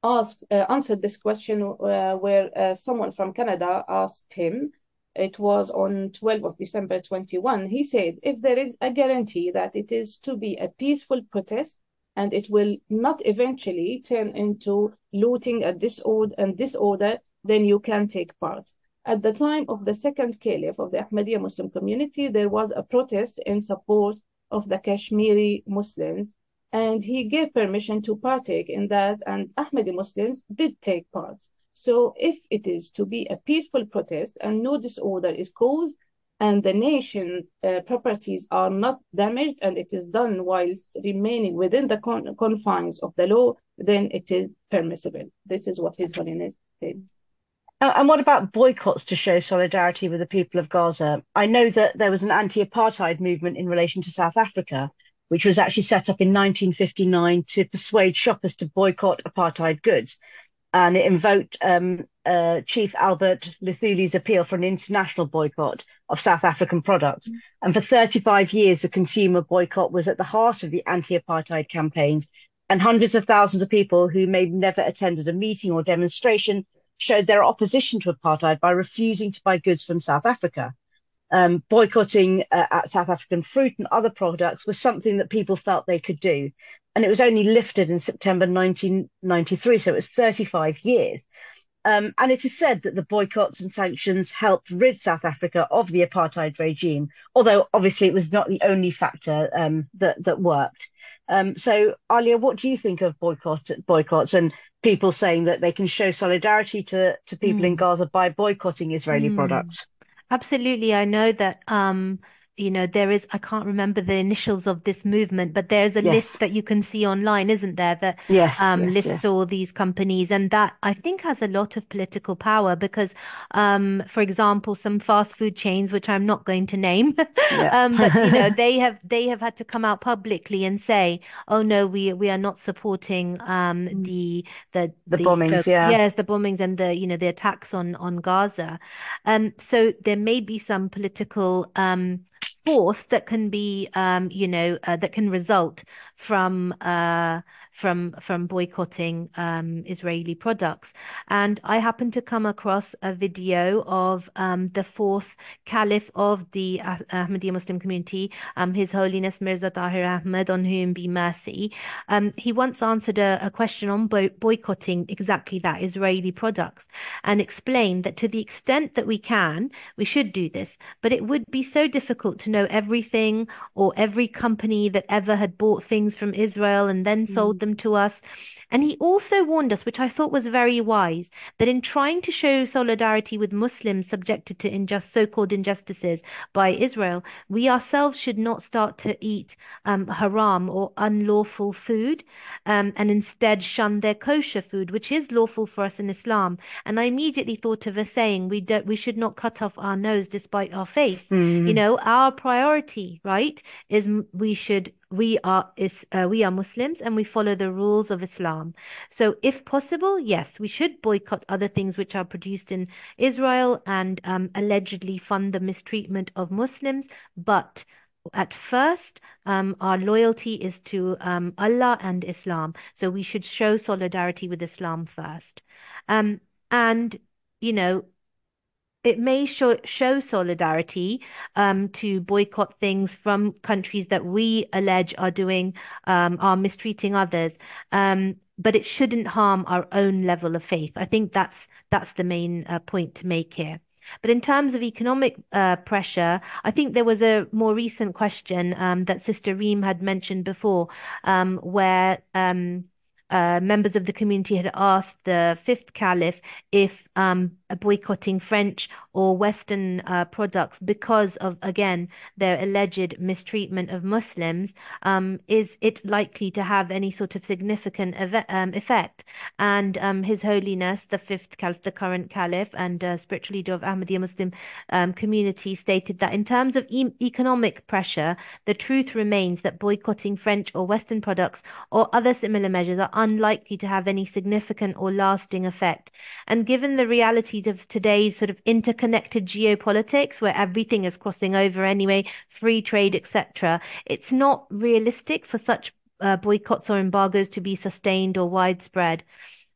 asked uh, answered this question uh, where uh, someone from Canada asked him. It was on 12th of December 21. He said, if there is a guarantee that it is to be a peaceful protest and it will not eventually turn into looting and disorder and disorder, then you can take part. At the time of the second caliph of the Ahmadiyya Muslim community, there was a protest in support of the Kashmiri Muslims, and he gave permission to partake in that, and Ahmadi Muslims did take part. So, if it is to be a peaceful protest and no disorder is caused, and the nation's uh, properties are not damaged, and it is done whilst remaining within the con- confines of the law, then it is permissible. This is what His Holiness said. And what about boycotts to show solidarity with the people of Gaza? I know that there was an anti apartheid movement in relation to South Africa, which was actually set up in 1959 to persuade shoppers to boycott apartheid goods. And it invoked um, uh, Chief Albert Luthuli's appeal for an international boycott of South African products. Mm. And for 35 years, the consumer boycott was at the heart of the anti apartheid campaigns. And hundreds of thousands of people who may never attended a meeting or demonstration showed their opposition to apartheid by refusing to buy goods from South Africa. Um, boycotting uh, South African fruit and other products was something that people felt they could do. And it was only lifted in September 1993, so it was 35 years. Um, and it is said that the boycotts and sanctions helped rid South Africa of the apartheid regime, although obviously it was not the only factor um, that that worked. Um, so, Aalia, what do you think of boycott, boycotts and people saying that they can show solidarity to, to people mm. in Gaza by boycotting Israeli mm. products. Absolutely. I know that um, you know, there is, I can't remember the initials of this movement, but there's a yes. list that you can see online, isn't there? That yes, um, yes, lists yes. all these companies. And that I think has a lot of political power because, um, for example, some fast food chains, which I'm not going to name, yeah. um, but you know, they have, they have had to come out publicly and say, oh no, we, we are not supporting, um, mm. the, the, the, the bombings. The, yeah. Yes, the bombings and the, you know, the attacks on, on Gaza. Um, so there may be some political, um, force that can be, um, you know, uh, that can result from uh, from from boycotting um, Israeli products. And I happened to come across a video of um, the fourth caliph of the ah- Ahmadiyya Muslim community, um, His Holiness Mirza Tahir Ahmad, on whom be mercy. Um, he once answered a, a question on bo- boycotting exactly that Israeli products and explained that to the extent that we can, we should do this, but it would be so difficult to know everything or every company that ever had bought things from Israel and then sold them to us. And he also warned us, which I thought was very wise, that in trying to show solidarity with Muslims subjected to unjust, so-called injustices by Israel, we ourselves should not start to eat um, haram or unlawful food, um, and instead shun their kosher food, which is lawful for us in Islam. And I immediately thought of a saying: we don't, we should not cut off our nose despite our face. Mm. You know, our priority, right, is we should we are is uh, we are Muslims and we follow the rules of Islam. So if possible, yes, we should boycott other things which are produced in Israel and um, allegedly fund the mistreatment of Muslims. But at first, um, our loyalty is to um, Allah and Islam. So we should show solidarity with Islam first. Um, and, you know, it may show, show solidarity um, to boycott things from countries that we allege are doing um, are mistreating others. But it shouldn't harm our own level of faith. I think that's that's the main uh, point to make here. But in terms of economic uh, pressure, I think there was a more recent question um, that Sister Reem had mentioned before, um, where um, uh, members of the community had asked the fifth caliph if um, boycotting French or Western uh, products because of, again, their alleged mistreatment of Muslims, um, is it likely to have any sort of significant ev- um, effect? And um, His Holiness, the fifth caliph, the current caliph, and uh, spiritual leader of Ahmadiyya Muslim um, community, stated that in terms of e- economic pressure, the truth remains that boycotting French or Western products or other similar measures are unlikely to have any significant or lasting effect. And given the of today's sort of interconnected geopolitics, where everything is crossing over anyway, free trade, etc., it's not realistic for such uh, boycotts or embargoes to be sustained or widespread.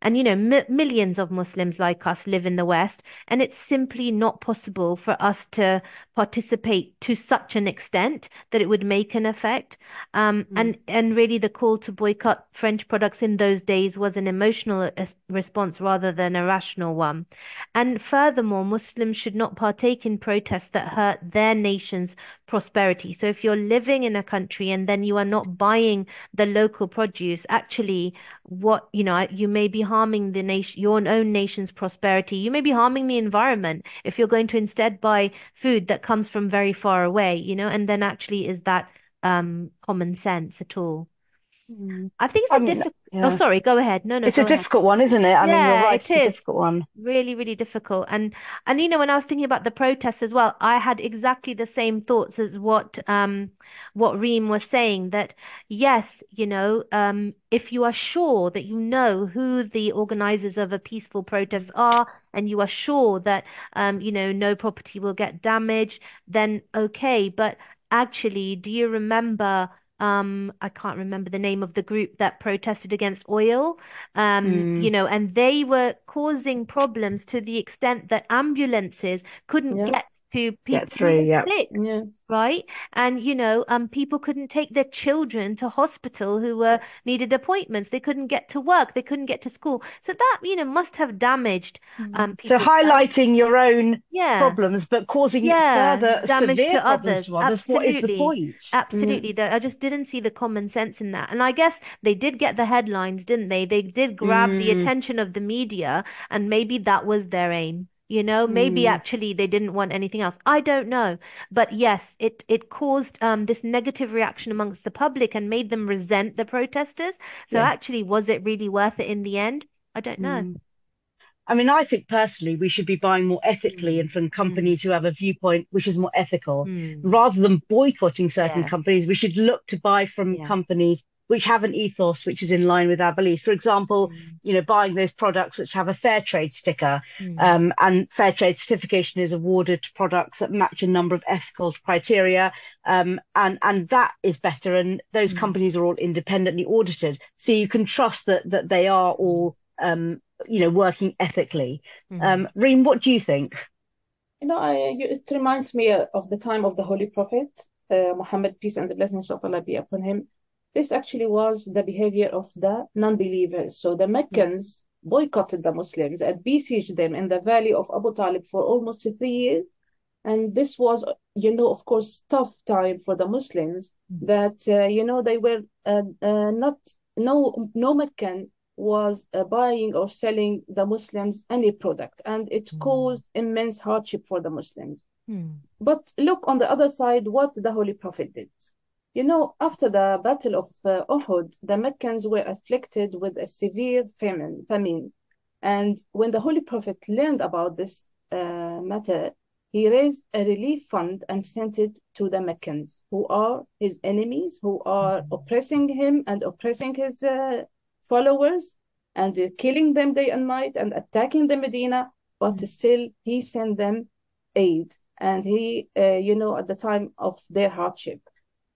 And, you know, millions of Muslims like us live in the West, and it's simply not possible for us to participate to such an extent that it would make an effect. Um, mm. And and really, the call to boycott French products in those days was an emotional response rather than a rational one. And furthermore, Muslims should not partake in protests that hurt their nation's prosperity. So if you're living in a country and then you are not buying the local produce, actually, what you know, you may be harming the nation, your own nation's prosperity. You may be harming the environment if you're going to instead buy food that comes from very far away, you know, and then actually is that um common sense at all? Mm. I think it's a difficult. Yeah. Oh, sorry. Go ahead. No, no. It's a ahead. difficult one, isn't it? I mean, you're right. It's a difficult one. Really, really difficult. And and you know, when I was thinking about the protests as well, I had exactly the same thoughts as what um what Reem was saying. That yes, you know, um, if you are sure that you know who the organizers of a peaceful protest are, and you are sure that um, you know, no property will get damaged, then okay. But actually, do you remember? Um I can't remember the name of the group that protested against oil um mm. you know and they were causing problems to the extent that ambulances couldn't yeah. get to people get through, yeah. yes. right? And you know, um, people couldn't take their children to hospital who were needed appointments. They couldn't get to work. They couldn't get to school. So that you know must have damaged. Mm-hmm. Um, so highlighting health. your own yeah. problems, but causing yeah. further damage severe to others. To others. What is the point? Absolutely. Mm. I just didn't see the common sense in that. And I guess they did get the headlines, didn't they? They did grab mm. the attention of the media, and maybe that was their aim. You know, maybe mm. actually they didn't want anything else. I don't know. But yes, it, it caused um, this negative reaction amongst the public and made them resent the protesters. So yeah. actually, was it really worth it in the end? I don't know. Mm. I mean, I think personally we should be buying more ethically and from companies mm. who have a viewpoint which is more ethical. Mm. Rather than boycotting certain yeah. companies, we should look to buy from yeah. companies which have an ethos which is in line with our beliefs. For example, mm. you know, buying those products which have a fair trade sticker, mm. um, and fair trade certification is awarded to products that match a number of ethical criteria, um, and and that is better. And those mm. companies are all independently audited, so you can trust that that they are all, um, you know, working ethically. Mm. Um, Reem, what do you think? You know, I, it reminds me of the time of the Holy Prophet uh, Muhammad, peace and the blessings of Allah be upon him this actually was the behavior of the non-believers. So the Meccans boycotted the Muslims and besieged them in the valley of Abu Talib for almost three years. And this was, you know, of course, tough time for the Muslims mm-hmm. that, uh, you know, they were uh, uh, not, no, no Meccan was uh, buying or selling the Muslims any product. And it mm. caused immense hardship for the Muslims. Mm. But look on the other side, what the Holy Prophet did. You know, after the Battle of uh, Uhud, the Meccans were afflicted with a severe famine. famine. And when the Holy Prophet learned about this uh, matter, he raised a relief fund and sent it to the Meccans, who are his enemies, who are oppressing him and oppressing his uh, followers and killing them day and night and attacking the Medina. But still, he sent them aid. And he, uh, you know, at the time of their hardship.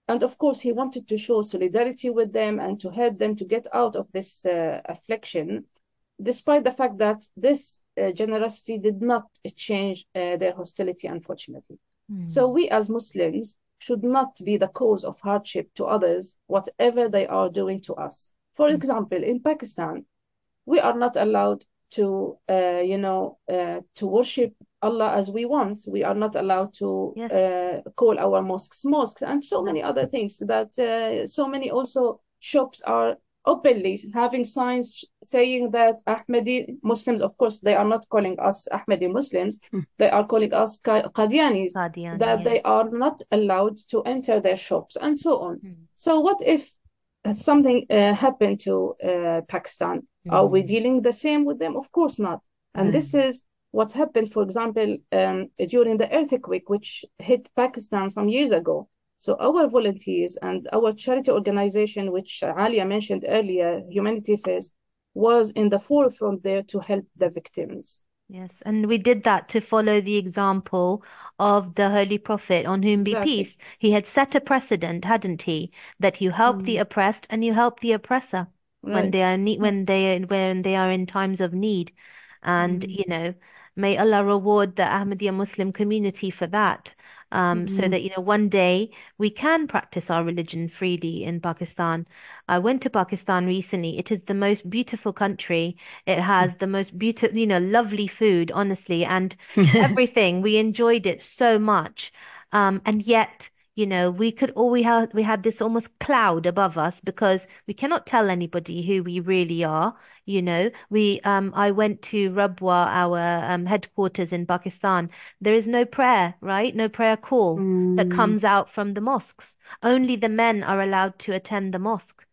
And of course, he wanted to show solidarity with them and to help them to get out of this uh, affliction despite the fact that this uh, generosity did not change uh, their hostility, unfortunately. Mm. So we as Muslims should not be the cause of hardship to others, whatever they are doing to us. For mm. example, in Pakistan, we are not allowed to, uh, you know, uh, to worship Allah as we want. We are not allowed to yes. Uh, call our mosques mosques, and so many other things. That uh, so many also shops are openly having signs saying that Ahmadi Muslims, of course, they are not calling us Ahmadi Muslims, hmm. they are calling us Qadianis, Qadiani, that yes. they are not allowed to enter their shops and so on. Hmm. So, what if something uh, happened to uh, Pakistan? Hmm. Are we dealing the same with them? Of course not. And hmm. this is what happened, for example, um, during the earthquake which hit Pakistan some years ago. So our volunteers and our charity organization, which Aalia mentioned earlier, Humanity First, was in the forefront there to help the victims. Yes, and we did that to follow the example of the Holy Prophet, on whom be exactly. peace. He had set a precedent, hadn't he, that you help mm. the oppressed and you help the oppressor right. when they are ne- when they when they are in times of need, and mm. you know, may Allah reward the Ahmadiyya Muslim community for that um, mm-hmm. so that you know one day we can practice our religion freely in Pakistan. I went to Pakistan recently. It is the most beautiful country. It has the most beautiful, you know, lovely food, honestly, and everything. We enjoyed it so much, um, and yet you know, we could all we had we had this almost cloud above us because we cannot tell anybody who we really are. You know, we um I went to Rabwah, our um, headquarters in Pakistan. There is no prayer, right? No prayer call mm. that comes out from the mosques. Only the men are allowed to attend the mosque.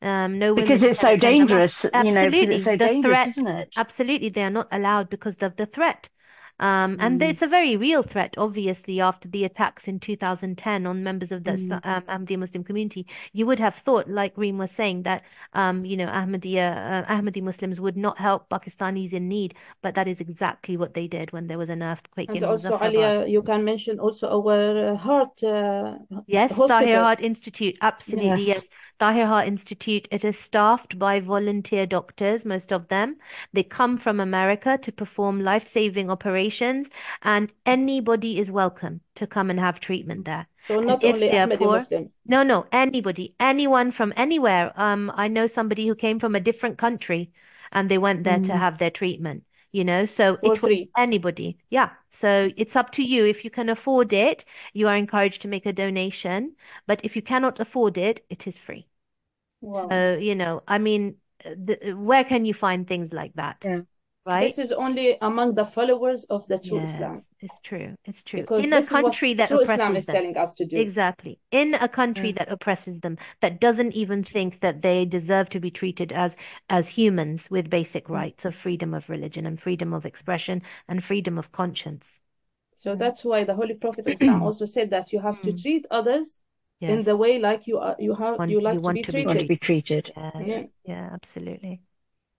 Um, no because it's so dangerous, you know, because it's so the dangerous, threat, isn't it? Absolutely, they are not allowed because of the threat. Um, and mm. it's a very real threat, obviously, after the attacks in 2010 on members of the mm. um, Ahmadiyya Muslim community. You would have thought, like Reem was saying, that um, you know Ahmadiyya uh, Ahmadi Muslims would not help Pakistanis in need, but that is exactly what they did when there was an earthquake. And in also, Aalia, you can mention also our heart. Uh, yes, Tahir Heart Institute. Absolutely, yes. yes. Tahir Heart Institute, it is staffed by volunteer doctors, most of them. They come from America to perform life-saving operations, and anybody is welcome to come and have treatment there. So not and only Ahmadi poor, Muslims. No, no, anybody, anyone from anywhere. Um, I know somebody who came from a different country, and they went there mm. to have their treatment you know so For it free. anybody yeah so it's up to you if you can afford it you are encouraged to make a donation but if you cannot afford it it is free Wow. So, you know, I mean, the, where can you find things like that? Yeah. Right? This is only among the followers of the true yes, Islam. It's true. It's true. Because in a country that oppresses Islam is them. telling us to do. Exactly. In a country yeah. that oppresses them, that doesn't even think that they deserve to be treated as as humans with basic mm. rights of freedom of religion and freedom of expression and freedom of conscience. So that's why the Holy Prophet Islam also said that you have to mm. treat others yes. in the way like you are you have want, you like you to, be to, treated. to be treated. Yes. Yeah. yeah, absolutely.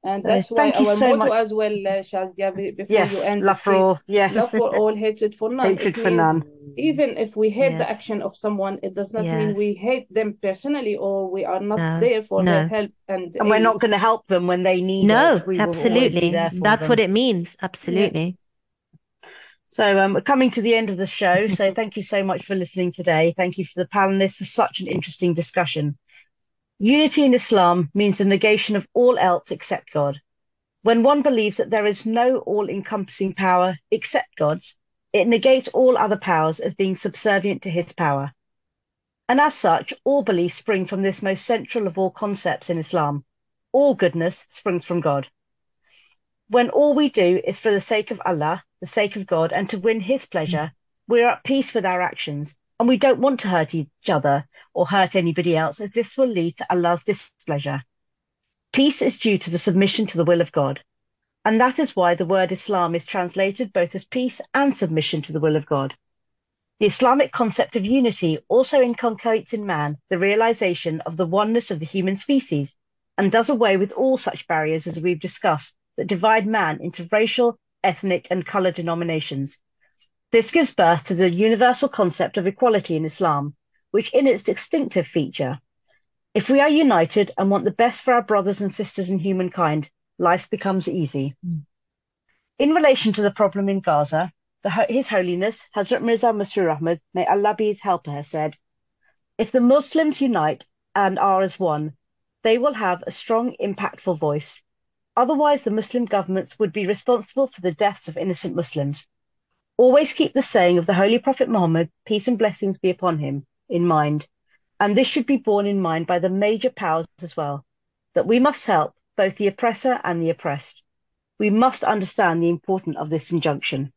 And so that's why our so motto much. as well, uh, Shazia, before yes, you end, love for all, yes, love for all, hatred for none. Hatred for none. Even if we hate yes. the action of someone, it does not yes. mean we hate them personally or we are not no. there for no. their help and. And we're not going to help them when they need no, it. No, absolutely. That's them. what it means. Absolutely. So um, we're coming to the end of the show. So thank you so much for listening today. Thank you for the panelists for such an interesting discussion. Unity in Islam means the negation of all else except God. When one believes that there is no all-encompassing power except God's, it negates all other powers as being subservient to his power. And as such, all beliefs spring from this most central of all concepts in Islam. All goodness springs from God. When all we do is for the sake of Allah, the sake of God, and to win His mm. pleasure, we are at peace with our actions, and we don't want to hurt each other or hurt anybody else, as this will lead to Allah's displeasure. Peace is due to the submission to the will of God. And that is why the word Islam is translated both as peace and submission to the will of God. The Islamic concept of unity also inculcates in man the realization of the oneness of the human species and does away with all such barriers, as we've discussed, that divide man into racial, ethnic, and color denominations. This gives birth to the universal concept of equality in Islam, which in its distinctive feature, if we are united and want the best for our brothers and sisters in humankind, life becomes easy. Mm. In relation to the problem in Gaza, the, His Holiness Hazrat Mirza Masroor Ahmad, may Allah be his helper, has said, If the Muslims unite and are as one, they will have a strong, impactful voice. Otherwise, the Muslim governments would be responsible for the deaths of innocent Muslims. Always keep the saying of the Holy Prophet Muhammad, peace and blessings be upon him, in mind. And this should be borne in mind by the major powers as well, that we must help both the oppressor and the oppressed. We must understand the importance of this injunction.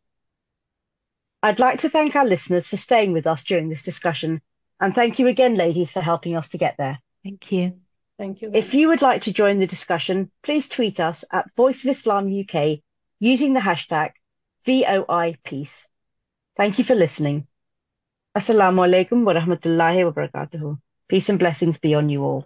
I'd like to thank our listeners for staying with us during this discussion, and thank you again, ladies, for helping us to get there. Thank you. Thank you. If you would like to join the discussion, please tweet us at Voice of Islam UK using the hashtag VOI Peace. Thank you for listening. Assalamu alaikum wa rahmatullahi wa barakatuhu. Peace and blessings be on you all.